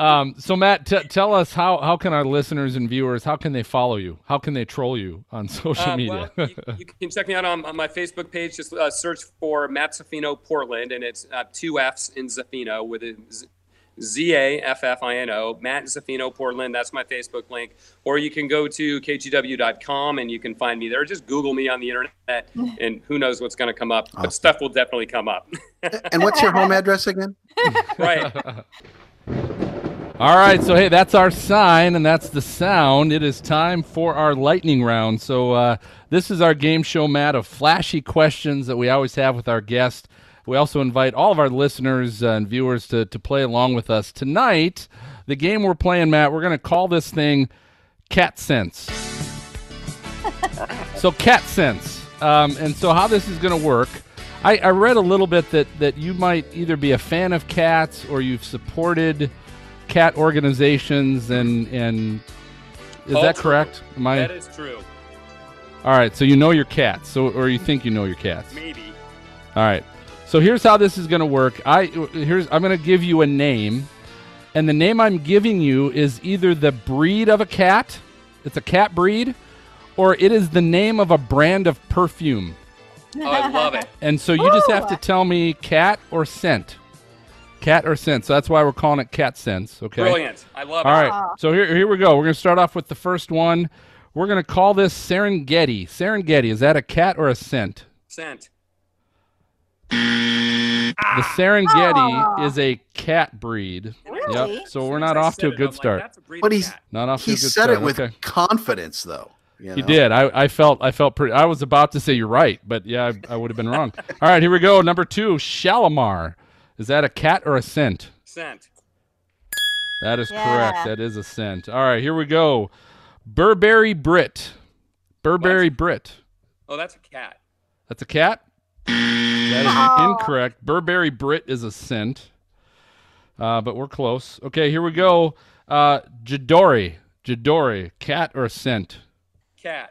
Speaker 2: Um, so Matt, t- tell us how how can our listeners and viewers how can they follow you? How can they troll you on social
Speaker 5: Uh,
Speaker 2: media?
Speaker 5: well, you, you can check me out on, on my Facebook page. Just uh, search for Matt Zaffino Portland, and it's uh, two F's in Zaffino with a Z- Z A F F I N O. Matt Zaffino Portland. That's my Facebook link. Or you can go to kgw.com and you can find me there. Just Google me on the internet, and who knows what's going to come up. But stuff will definitely come up.
Speaker 3: and what's your home address again?
Speaker 5: right.
Speaker 2: All right, so hey, that's our sign and that's the sound. It is time for our lightning round. So uh, this is our game show, Matt, of flashy questions that we always have with our guest. We also invite all of our listeners uh, and viewers to, to play along with us. Tonight, the game we're playing, Matt, we're going to call this thing Cat Sense. so Cat Sense. Um, and so how this is going to work, I, I read a little bit that, that you might either be a fan of cats or you've supported cat organizations and and is
Speaker 5: All
Speaker 2: that
Speaker 5: true.
Speaker 2: correct? Am I
Speaker 5: That is true.
Speaker 2: all right? So you know your cats, so or you think you know your cats.
Speaker 5: Maybe.
Speaker 2: All right. So here's how this is going to work. I here's I'm going to give you a name, and the name I'm giving you is either the breed of a cat, it's a cat breed, or it is the name of a brand of perfume.
Speaker 5: Oh, I love it.
Speaker 2: And so you just have to tell me cat or scent. Cat or scent. So that's why we're calling it cat sense. Okay.
Speaker 5: Brilliant. I love
Speaker 2: All
Speaker 5: it.
Speaker 2: right. So here, here we go. We're going to start off with the first one. We're going to call this Serengeti. Serengeti. Is that a cat or a scent?
Speaker 5: Scent.
Speaker 2: The ah. Serengeti
Speaker 4: Aw.
Speaker 2: is a cat breed.
Speaker 4: Really?
Speaker 2: Yep. So we're not off to a good
Speaker 5: I'm like,
Speaker 2: start.
Speaker 5: A
Speaker 3: But he's-
Speaker 5: cat.
Speaker 2: Not off to
Speaker 3: He
Speaker 2: a good
Speaker 3: said
Speaker 2: start.
Speaker 3: it with
Speaker 2: Okay.
Speaker 3: confidence, though. you
Speaker 2: He did. I, I felt I felt pretty. I was about to say you're right, but yeah, I, I would have been wrong. All right, here we go. Number two, Shalimar. Is that a cat or a scent?
Speaker 5: Scent.
Speaker 2: That is
Speaker 4: Yeah.
Speaker 2: correct. That is a scent. All right, here we go. Burberry Brit. Burberry Brit.
Speaker 5: Oh, that's a cat.
Speaker 2: That's a cat? That is
Speaker 4: Oh.
Speaker 2: incorrect. Burberry Brit is a scent. Uh, but we're close. Okay, here we go. Uh, Jadori. Jadori. Cat or scent?
Speaker 5: Cat.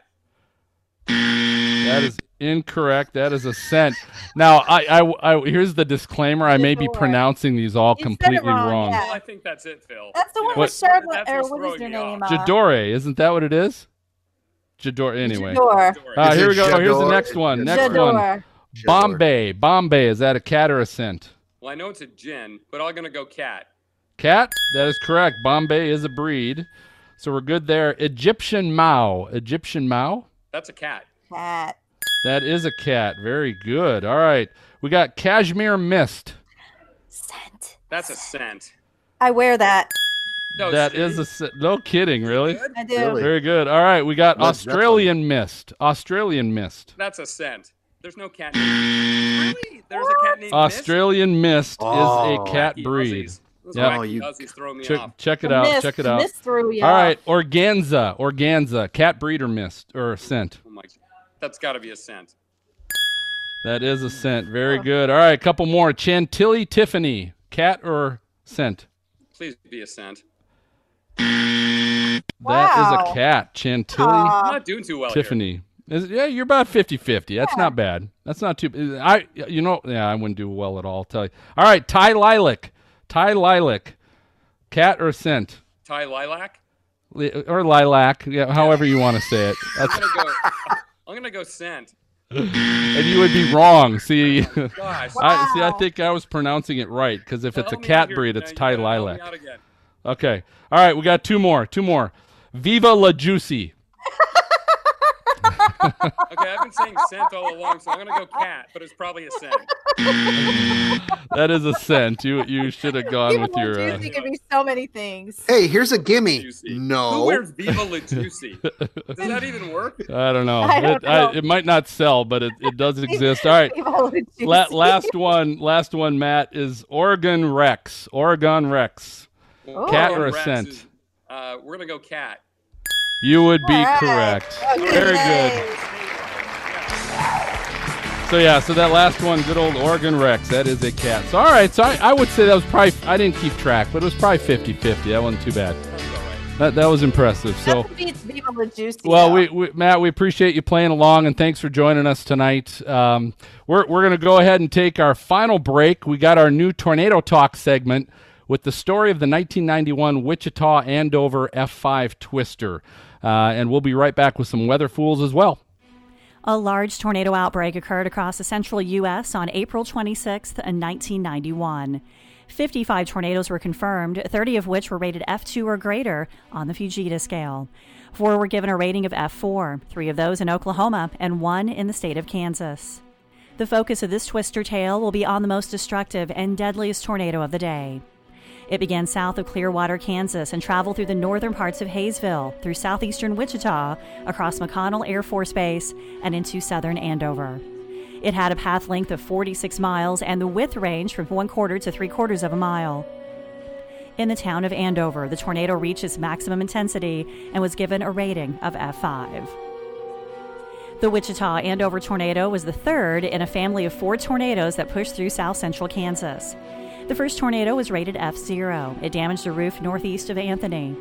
Speaker 2: That is incorrect. That is a scent. Now, I, I, I here's the disclaimer. I may be pronouncing these all
Speaker 4: You
Speaker 2: completely
Speaker 4: wrong,
Speaker 2: wrong.
Speaker 4: yeah.
Speaker 5: Well, I think that's it, Phil.
Speaker 4: That's the one
Speaker 5: know,
Speaker 2: What-
Speaker 4: with Charlotte,
Speaker 5: that's
Speaker 4: or
Speaker 5: what's
Speaker 4: what is
Speaker 5: throwing
Speaker 4: their name?
Speaker 5: off.
Speaker 2: Jadore. Isn't that what it is? Jador. Anyway.
Speaker 4: Jador.
Speaker 2: Uh, here we go. Here's the next one. Next one.
Speaker 4: Jador.
Speaker 2: Bombay. Bombay. Is that a cat or a scent?
Speaker 5: Well, I know it's a gin, but I'm gonna go cat.
Speaker 2: Cat? That is correct. Bombay is a breed. So we're good there. Egyptian Mau. Egyptian Mau?
Speaker 5: That's a cat.
Speaker 4: Cat.
Speaker 2: That is a cat. Very good. All right. We got Cashmere Mist.
Speaker 4: Scent.
Speaker 5: That's a scent.
Speaker 4: I wear that.
Speaker 5: No,
Speaker 2: That
Speaker 5: see?
Speaker 2: is a scent. No kidding, really?
Speaker 4: I do.
Speaker 3: Really?
Speaker 2: Very good. All right. We got Australian Mist. Australian Mist.
Speaker 5: That's a scent. There's no cat named Really? There's a cat named Mist?
Speaker 2: Australian Mist
Speaker 3: Oh.
Speaker 2: is a oh. cat
Speaker 5: Wacky
Speaker 2: breed.
Speaker 5: Aussies. Those
Speaker 2: Yeah.
Speaker 3: Oh, you-
Speaker 5: throw me
Speaker 2: Check,
Speaker 5: off.
Speaker 2: check it out.
Speaker 4: mist,
Speaker 2: Check it out.
Speaker 4: Mist threw you
Speaker 2: All
Speaker 4: off.
Speaker 2: Organza. Organza. Cat breed or mist or scent?
Speaker 5: Oh my, that's got to be a scent.
Speaker 2: That is a scent. Very oh. good. All right. A couple more. Chantilly Tiffany. Cat or scent?
Speaker 5: Please be a scent.
Speaker 2: That is
Speaker 4: Wow.
Speaker 2: a cat. Chantilly
Speaker 5: I'm not doing too well
Speaker 2: Tiffany. Is, yeah, you're about 50-50. That's not bad. That's not too. I you know yeah I wouldn't do well at all. I'll tell you. All right, Thai Lilac. Thai Lilac. Cat or scent?
Speaker 5: here. Thai lilac.
Speaker 2: Li- Or lilac, yeah, however you want to say it. That's,
Speaker 5: I'm gonna go. I'm gonna go scent.
Speaker 2: and you would be wrong. See, oh
Speaker 5: Gosh.
Speaker 2: I see. I think I was pronouncing it right because if it's a
Speaker 5: Help me out
Speaker 2: cat breed, it's
Speaker 5: you
Speaker 2: Thai
Speaker 5: gotta help me
Speaker 2: lilac. Okay. All right, we got two more. Two more. Viva la Juicy.
Speaker 5: Okay, I've been saying scent all along, so I'm gonna go cat, but it's probably a scent.
Speaker 2: That is a scent. You you should have gone
Speaker 4: Viva
Speaker 2: with
Speaker 4: La
Speaker 2: your. Uh,
Speaker 4: Juicy could be so many things.
Speaker 3: Hey, here's a gimme.
Speaker 5: No. Who
Speaker 3: No.
Speaker 5: wears Viva La Juicy? Does that even work?
Speaker 2: I don't know.
Speaker 4: I don't
Speaker 2: it, I,
Speaker 4: know.
Speaker 2: it might not sell, but it, it does exist. All right.
Speaker 4: Viva La Juicy.
Speaker 2: La- last one. Last one. Matt is Oregon Rex. Oregon Rex. Cat or a
Speaker 5: Rex
Speaker 2: scent?
Speaker 5: is- uh, we're gonna go cat.
Speaker 2: You would be
Speaker 4: right.
Speaker 2: correct.
Speaker 4: Okay,
Speaker 2: Very good. So yeah, so that last one, good old Oregon Rex, that is a cat. So all right, so I, I would say that was probably I didn't keep track, but it was probably 50-50. That wasn't too bad.
Speaker 5: That's all right.
Speaker 2: That that was impressive. So
Speaker 4: beats Viva La Juicy.
Speaker 2: well, we, we Matt, we appreciate you playing along, and thanks for joining us tonight. Um, we're we're gonna go ahead and take our final break. We got our new tornado talk segment with the story of the 1991 Wichita Andover F5 Twister, Uh, and we'll be right back with some weather fools as well.
Speaker 9: A large tornado outbreak occurred across the central U.S. on April 26th in uh, 1991. 55 tornadoes were confirmed, 30 of which were rated F2 or greater on the Fujita scale. Four were given a rating of F4, three of those in Oklahoma, and one in the state of Kansas. The focus of this twister tale will be on the most destructive and deadliest tornado of the day. It began south of Clearwater, Kansas, and traveled through the northern parts of Haysville, through southeastern Wichita, across McConnell Air Force Base, and into southern Andover. It had a path length of 46 miles and the width range from one quarter to three quarters of a mile. In the town of Andover, the tornado reached its maximum intensity and was given a rating of F5. The Wichita Andover tornado was the third in a family of four tornadoes that pushed through south central Kansas. The first tornado was rated F0. It damaged the roof northeast of Anthony.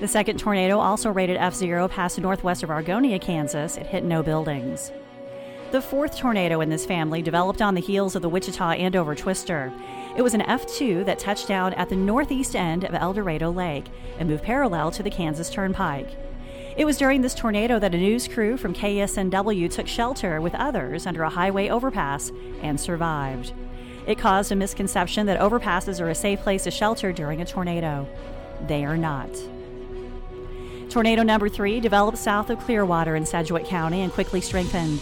Speaker 9: The second tornado, also rated F0, passed northwest of Argonia, Kansas. It hit no buildings. The fourth tornado in this family developed on the heels of the Wichita Andover Twister. It was an F2 that touched down at the northeast end of El Dorado Lake and moved parallel to the Kansas Turnpike. It was during this tornado that a news crew from KSNW took shelter with others under a highway overpass and survived. It caused a misconception that overpasses are a safe place to shelter during a tornado. They are not. Tornado number three developed south of Clearwater in Sedgwick County and quickly strengthened.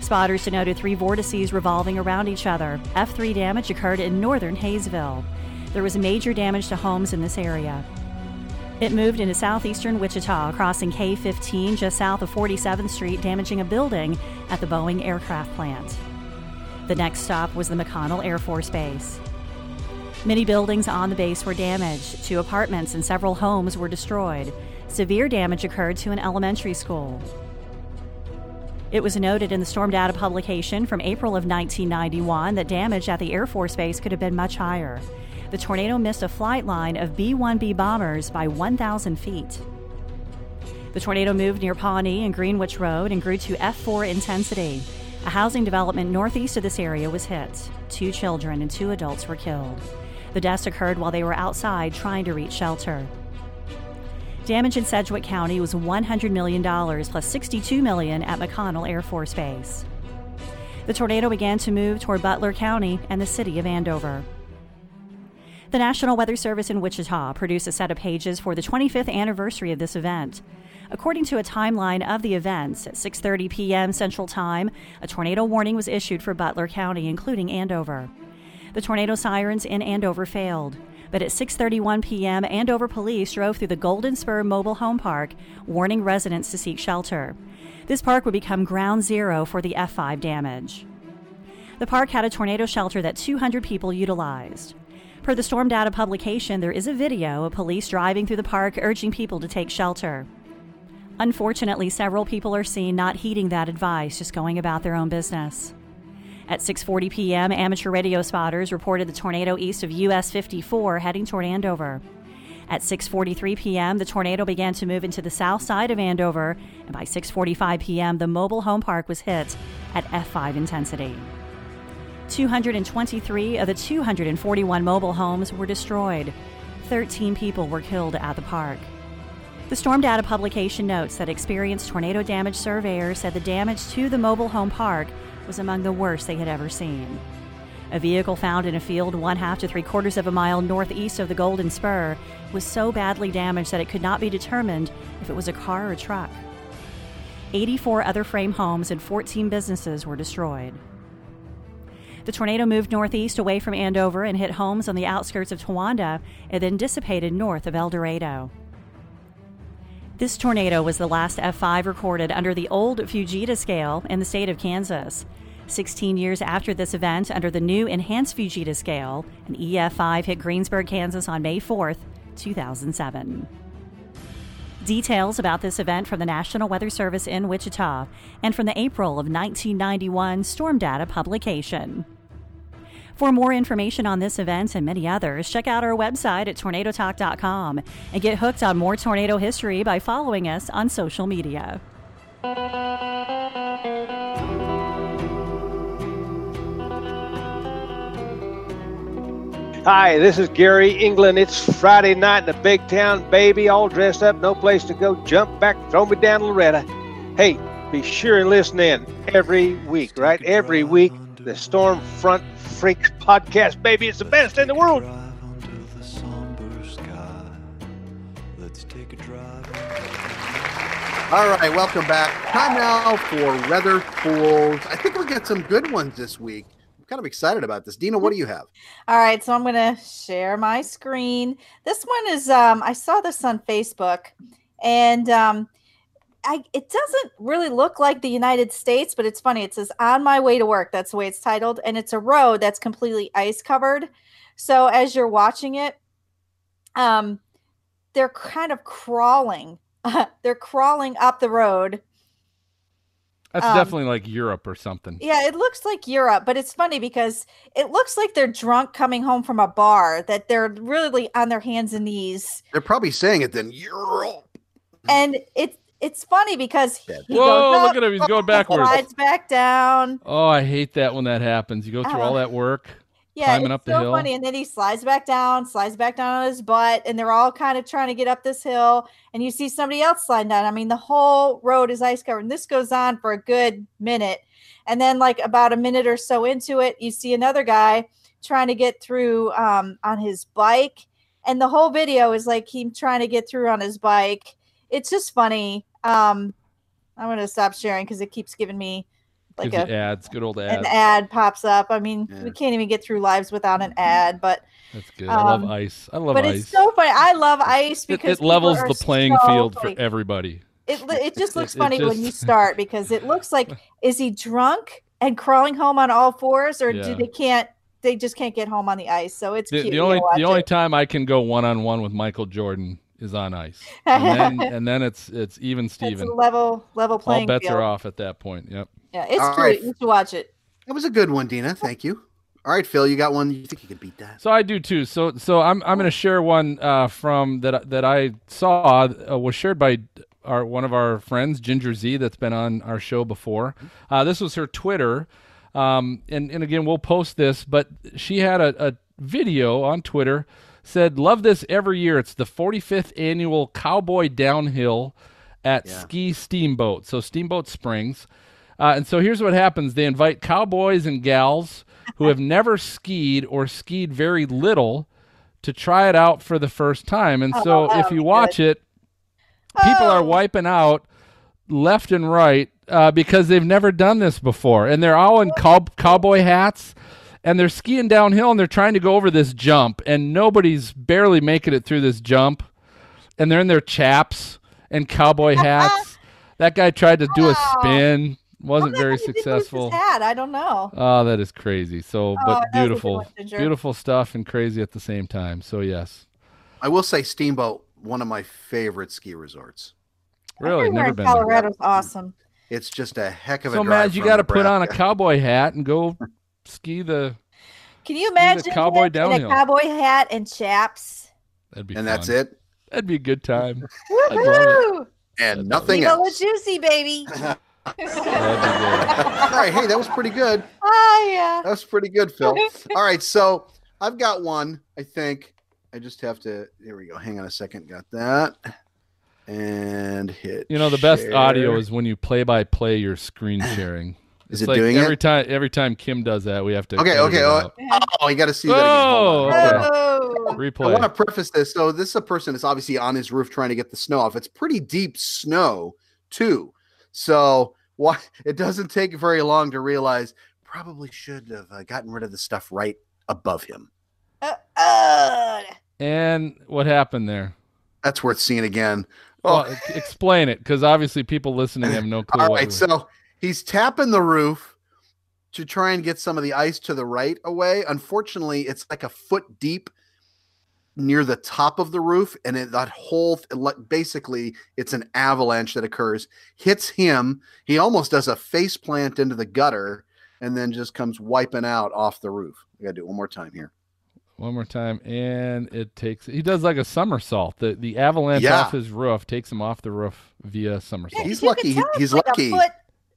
Speaker 9: Spotters denoted three vortices revolving around each other. F3 damage occurred in northern Haysville. There was major damage to homes in this area. It moved into southeastern Wichita, crossing K 15 just south of 47th Street, damaging a building at the Boeing aircraft plant. The next stop was the McConnell Air Force Base. Many buildings on the base were damaged. Two apartments and several homes were destroyed. Severe damage occurred to an elementary school. It was noted in the storm data publication from April of 1991 that damage at the Air Force Base could have been much higher the tornado missed a flight line of B 1B bombers by 1,000 feet. The tornado moved near Pawnee and Greenwich Road and grew to F4 intensity. A housing development northeast of this area was hit. Two children and two adults were killed. The deaths occurred while they were outside trying to reach shelter. Damage in Sedgwick County was $100 million plus $62 million at McConnell Air Force Base. The tornado began to move toward Butler County and the city of Andover. The National Weather Service in Wichita produced a set of pages for the 25th anniversary of this event. According to a timeline of the events, at 6:30 p.m. Central Time, a tornado warning was issued for Butler County, including Andover. The tornado sirens in Andover failed, but at 6:31 p.m., Andover police drove through the Golden Spur Mobile Home Park, warning residents to seek shelter. This park would become ground zero for the F5 damage. The park had a tornado shelter that 200 people utilized. Per the storm data publication, there is a video of police driving through the park urging people to take shelter. Unfortunately, several people are seen not heeding that advice, just going about their own business. At 6:40 p.m., amateur radio spotters reported the tornado east of US 54 heading toward Andover. At 6:43 p.m., the tornado began to move into the south side of Andover, and by 6:45 p.m., the mobile home park was hit at F5 intensity. 223 of the 241 mobile homes were destroyed. 13 people were killed at the park. The storm data publication notes that experienced tornado damage surveyors said the damage to the mobile home park was among the worst they had ever seen. A vehicle found in a field one half to three quarters of a mile northeast of the Golden Spur was so badly damaged that it could not be determined if it was a car or a truck. 84 other frame homes and 14 businesses were destroyed. The tornado moved northeast away from Andover and hit homes on the outskirts of Towanda and then dissipated north of El Dorado. This tornado was the last F5 recorded under the old Fujita scale in the state of Kansas. 16 years after this event, under the new enhanced Fujita scale, an EF5 hit Greensburg, Kansas on May 4th, 2007. Details about this event from the National Weather Service in Wichita and from the April of 1991 Storm Data publication. For more information on this event and many others, check out our website at tornadotalk.com and get hooked on more tornado history by following us on social media.
Speaker 10: Hi, this is Gary England. It's Friday night in a big town, baby, all dressed up, no place to go. Jump back, throw me down Loretta. Hey, be sure and listen in every week, right? Every week, the Storm Front Freaks podcast, baby. It's the best in the world.
Speaker 3: All right, welcome back. Time now for weather fools. I think we'll get some good ones this week I'm kind of excited about this. Dina, what do you have?
Speaker 4: All right, so I'm going to share my screen. This one is um I saw this on Facebook and um I it doesn't really look like the United States, but it's funny. It says on my way to work. That's the way it's titled and it's a road that's completely ice covered. So as you're watching it um they're kind of crawling. they're crawling up the road
Speaker 2: that's um, definitely like Europe or something.
Speaker 4: Yeah, it looks like Europe, but it's funny because it looks like they're drunk coming home from a bar, that they're really on their hands and knees.
Speaker 3: They're probably saying it then Europe.
Speaker 4: And it's it's funny because
Speaker 2: he Whoa, goes look at him, he's going backwards.
Speaker 4: Slides back down.
Speaker 2: Oh, I hate that when that happens. You go through uh, all that work yeah, climbing up the so hill.
Speaker 4: funny. And then he slides back down, slides back down on his butt, and they're all kind of trying to get up this hill. And you see somebody else sliding down. I mean, the whole road is ice covered, and this goes on for a good minute. And then, like about a minute or so into it, you see another guy trying to get through um, on his bike, and the whole video is like him trying to get through on his bike. It's just funny. Um, I'm gonna stop sharing because it keeps giving me like
Speaker 2: Gives you
Speaker 4: a
Speaker 2: ads, good old
Speaker 4: ad
Speaker 2: an
Speaker 4: ad pops up. I mean,
Speaker 3: Yeah.
Speaker 4: we can't even get through lives without an ad, but
Speaker 2: That's good. I love
Speaker 4: um,
Speaker 2: ice. I love
Speaker 4: but
Speaker 2: ice.
Speaker 4: But it's so funny. I love ice
Speaker 2: it,
Speaker 4: because
Speaker 2: it
Speaker 4: people
Speaker 2: levels the playing
Speaker 4: so
Speaker 2: field
Speaker 4: funny.
Speaker 2: for everybody.
Speaker 4: It it just
Speaker 2: It-
Speaker 4: looks
Speaker 2: it
Speaker 4: funny when you start because it looks like is he drunk and crawling home on all fours, or
Speaker 2: Yeah.
Speaker 4: do they can't they just can't get home on the ice? So it's
Speaker 2: The,
Speaker 4: cute.
Speaker 2: the only
Speaker 4: watch
Speaker 2: the only time I can go one on one with Michael Jordan is on ice, and then and then it's it's even
Speaker 4: it's
Speaker 2: Steven.
Speaker 4: a level level
Speaker 2: All bets
Speaker 4: field.
Speaker 2: are off at that point. Yep.
Speaker 4: Yeah, it's
Speaker 3: All
Speaker 4: cute.
Speaker 3: right.
Speaker 4: You should watch it.
Speaker 3: That was a good one, Dina. Thank you. All right, Phil, you got one. You think you could beat that?
Speaker 2: So I do too. So so I'm I'm going to share one uh, from that that I saw uh, was shared by our one of our friends Ginger Zee that's been on our show before. Uh, this was her Twitter, um, and and again we'll post this, but she had a, a video on Twitter said love this every year. It's the 45th annual Cowboy Downhill at
Speaker 3: Yeah.
Speaker 2: Ski Steamboat. So Steamboat Springs. Uh, and so here's what happens they invite cowboys and gals who have never skied or skied very little to try it out for the first time. And
Speaker 4: Oh,
Speaker 2: so
Speaker 4: that
Speaker 2: if you watch it, people are
Speaker 4: Oh.
Speaker 2: wiping out left and right uh, because they've never done this before. And they're all in cow- cowboy hats and they're skiing downhill and they're trying to go over this jump and nobody's barely making it through this jump. And they're in their chaps and cowboy hats. that guy tried to do a
Speaker 4: oh.
Speaker 2: spin, oh, wasn't
Speaker 4: How
Speaker 2: very
Speaker 4: did he lose his
Speaker 2: successful.
Speaker 4: hat? I don't know.
Speaker 2: Oh, that is crazy. So,
Speaker 4: Oh,
Speaker 2: but
Speaker 4: that was a good
Speaker 2: beautiful, beautiful stuff and crazy at the same time. So, yes,
Speaker 3: I will say Steamboat, one of my favorite ski resorts.
Speaker 2: really,
Speaker 4: Everywhere
Speaker 2: never
Speaker 4: in
Speaker 2: been there.
Speaker 4: Colorado's awesome.
Speaker 3: It's just a heck of a
Speaker 2: So,
Speaker 3: drive.
Speaker 2: Maz, you got to put on a cowboy hat and go ski the.
Speaker 4: Can you
Speaker 2: Ski the
Speaker 4: imagine
Speaker 2: cowboy
Speaker 4: him in
Speaker 2: downhill.
Speaker 4: a cowboy hat and chaps?
Speaker 2: That'd be
Speaker 3: and
Speaker 2: fun.
Speaker 3: that's it,
Speaker 2: That'd be a good time. love it.
Speaker 4: Woohoo!
Speaker 3: and nothing
Speaker 4: Viva la
Speaker 3: else.
Speaker 4: juicy, baby.
Speaker 3: All right, hey, that was pretty good.
Speaker 4: Ah, yeah.
Speaker 3: That was pretty good, Phil. All right, so I've got one. I think I just have to. Here we go. Hang on a second. Got that. And hit.
Speaker 2: You know, the best
Speaker 3: share.
Speaker 2: audio is when you play by play your screen sharing.
Speaker 3: Is
Speaker 2: It's
Speaker 3: it
Speaker 2: like
Speaker 3: doing
Speaker 2: every
Speaker 3: it?
Speaker 2: time every time Kim does that, we have to.
Speaker 3: Okay, okay. Oh, oh, you got to see that again. Hold.
Speaker 2: Oh, okay.
Speaker 4: Oh.
Speaker 3: I want to preface this. So this is a person that's obviously on his roof trying to get the snow off. It's pretty deep snow too. So why it doesn't take very long to realize probably should have uh, gotten rid of the stuff right above him.
Speaker 4: Uh, uh.
Speaker 2: And what happened there?
Speaker 3: That's worth seeing again. Oh,
Speaker 2: Well, e- explain it, because obviously people listening have no clue.
Speaker 3: all
Speaker 2: what
Speaker 3: right.
Speaker 2: we-
Speaker 3: So he's tapping the roof to try and get some of the ice to the right away. Unfortunately, it's like a foot deep near the top of the roof, and it, that whole basically it's an avalanche that occurs, hits him. He almost does a face plant into the gutter, and then just comes wiping out off the roof. I gotta do it one more time here.
Speaker 2: One more time, and it takes. He does like a somersault. The the avalanche
Speaker 3: Yeah.
Speaker 2: off his roof takes him off the roof via somersault.
Speaker 3: He's
Speaker 4: You
Speaker 3: lucky.
Speaker 4: can
Speaker 3: He-
Speaker 4: tell it's
Speaker 3: he's
Speaker 4: like
Speaker 3: lucky.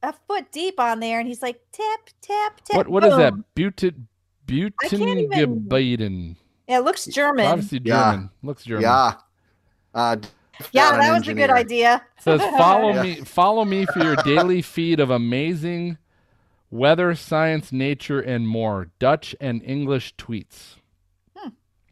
Speaker 4: A foot, deep on there, and he's like tap, tap, tap.
Speaker 2: What what is that?
Speaker 4: boom.
Speaker 2: Butit
Speaker 4: can't even- Yeah, it looks German.
Speaker 2: Obviously
Speaker 3: Yeah.
Speaker 2: German. Looks German.
Speaker 3: Yeah. Uh,
Speaker 4: yeah, that was a good
Speaker 3: engineer.
Speaker 4: idea.
Speaker 2: Says follow
Speaker 3: Yeah.
Speaker 2: me follow me for your daily feed of amazing weather, science, nature, and more. Dutch and English tweets.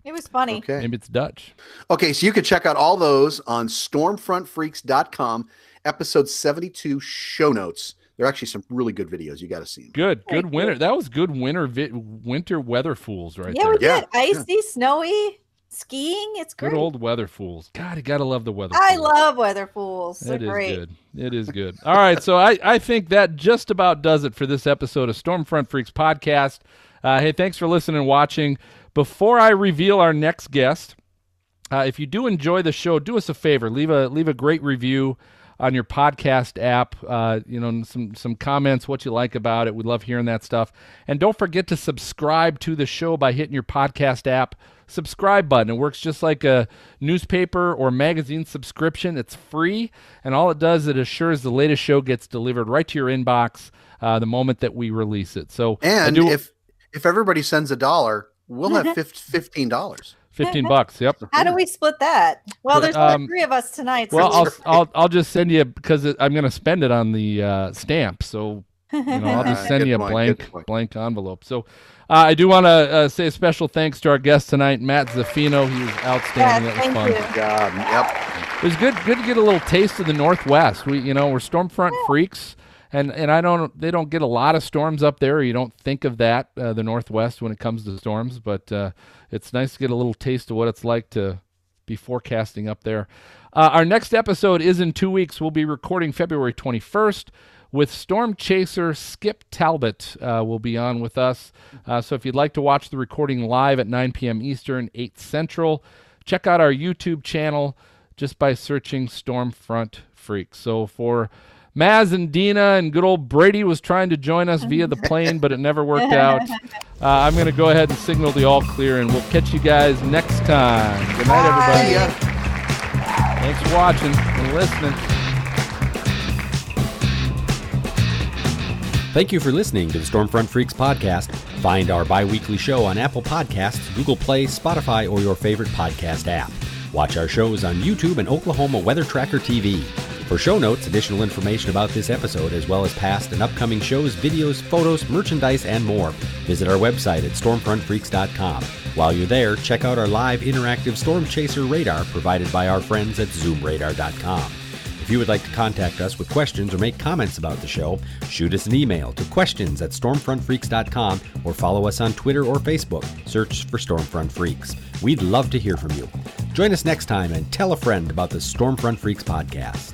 Speaker 4: It was funny.
Speaker 3: Okay.
Speaker 2: Maybe it's Dutch.
Speaker 3: Okay, so you can check out all those on stormfrontfreaks.com, episode 72 show notes. There are actually some really good videos. You got to see them.
Speaker 2: Good,
Speaker 4: Very
Speaker 2: good winter. That was good winter vi- winter weather fools right
Speaker 4: yeah,
Speaker 2: there.
Speaker 4: we
Speaker 3: Yeah,
Speaker 4: did icy, snowy, skiing. It's great.
Speaker 2: Good old weather fools. God, you gotta love the weather.
Speaker 4: I
Speaker 2: fools.
Speaker 4: love weather fools. They're
Speaker 2: It is
Speaker 4: great.
Speaker 2: good. It is good. All right, so I, I think that just about does it for this episode of Stormfront Freaks podcast. Uh, hey, thanks for listening and watching. Before I reveal our next guest, uh, if you do enjoy the show, do us a favor leave a leave a great review on your podcast app. Uh, you know, some some comments, what you like about it. We love hearing that stuff. And don't forget to subscribe to the show by hitting your podcast app subscribe button. It works just like a newspaper or magazine subscription. It's free, and all it does it assures the latest show gets delivered right to your inbox uh, the moment that we release it. So
Speaker 3: And
Speaker 2: do
Speaker 3: if if everybody sends a dollar, we'll have fifteen dollars.
Speaker 2: Fifteen bucks. Yep.
Speaker 4: How do we split that? Well, there's
Speaker 2: Um,
Speaker 4: three of us tonight. So
Speaker 2: Well, I'll I'll I'll just send you because I'm going to spend it on the uh, stamp. So You know, I'll just send you a
Speaker 3: point,
Speaker 2: blank blank envelope. So, uh, I do want to uh, say a special thanks to our guest tonight, Matt Zaffino. He was outstanding.
Speaker 4: Yes,
Speaker 2: that was
Speaker 4: thank
Speaker 2: fun.
Speaker 4: you.
Speaker 3: God, yep.
Speaker 2: It was good good to get a little taste of the Northwest. We you know we're Stormfront freaks, and and I don't they don't get a lot of storms up there. You don't think of that uh, the Northwest when it comes to storms, but uh, it's nice to get a little taste of what it's like to be forecasting up there. Uh, our next episode is in two weeks. We'll be recording February twenty first. With storm chaser Skip Talbot uh, will be on with us. Uh, so if you'd like to watch the recording live at 9 p.m. Eastern, 8 Central, check out our YouTube channel just by searching Stormfront Freaks. So for Maz and Dina and good old Brady was trying to join us via the plane, but it never worked out. Uh, I'm going to go ahead and signal the all clear, and we'll catch you guys next time. Good night, everybody.
Speaker 3: Yeah.
Speaker 2: Thanks for watching and listening.
Speaker 1: Thank you for listening to the Stormfront Freaks podcast. Find our bi weekly show on Apple Podcasts, Google Play, Spotify, or your favorite podcast app. Watch our shows on YouTube and Oklahoma Weather Tracker TV. For show notes, additional information about this episode, as well as past and upcoming shows, videos, photos, merchandise, and more, visit our website at stormfrontfreaks.com. While you're there, check out our live interactive storm chaser radar provided by our friends at zoomradar.com. If you would like to contact us with questions or make comments about the show, shoot us an email to questions at stormfrontfreaks.com or follow us on Twitter or Facebook. Search for Stormfront Freaks. We'd love to hear from you. Join us next time and tell a friend about the Stormfront Freaks podcast.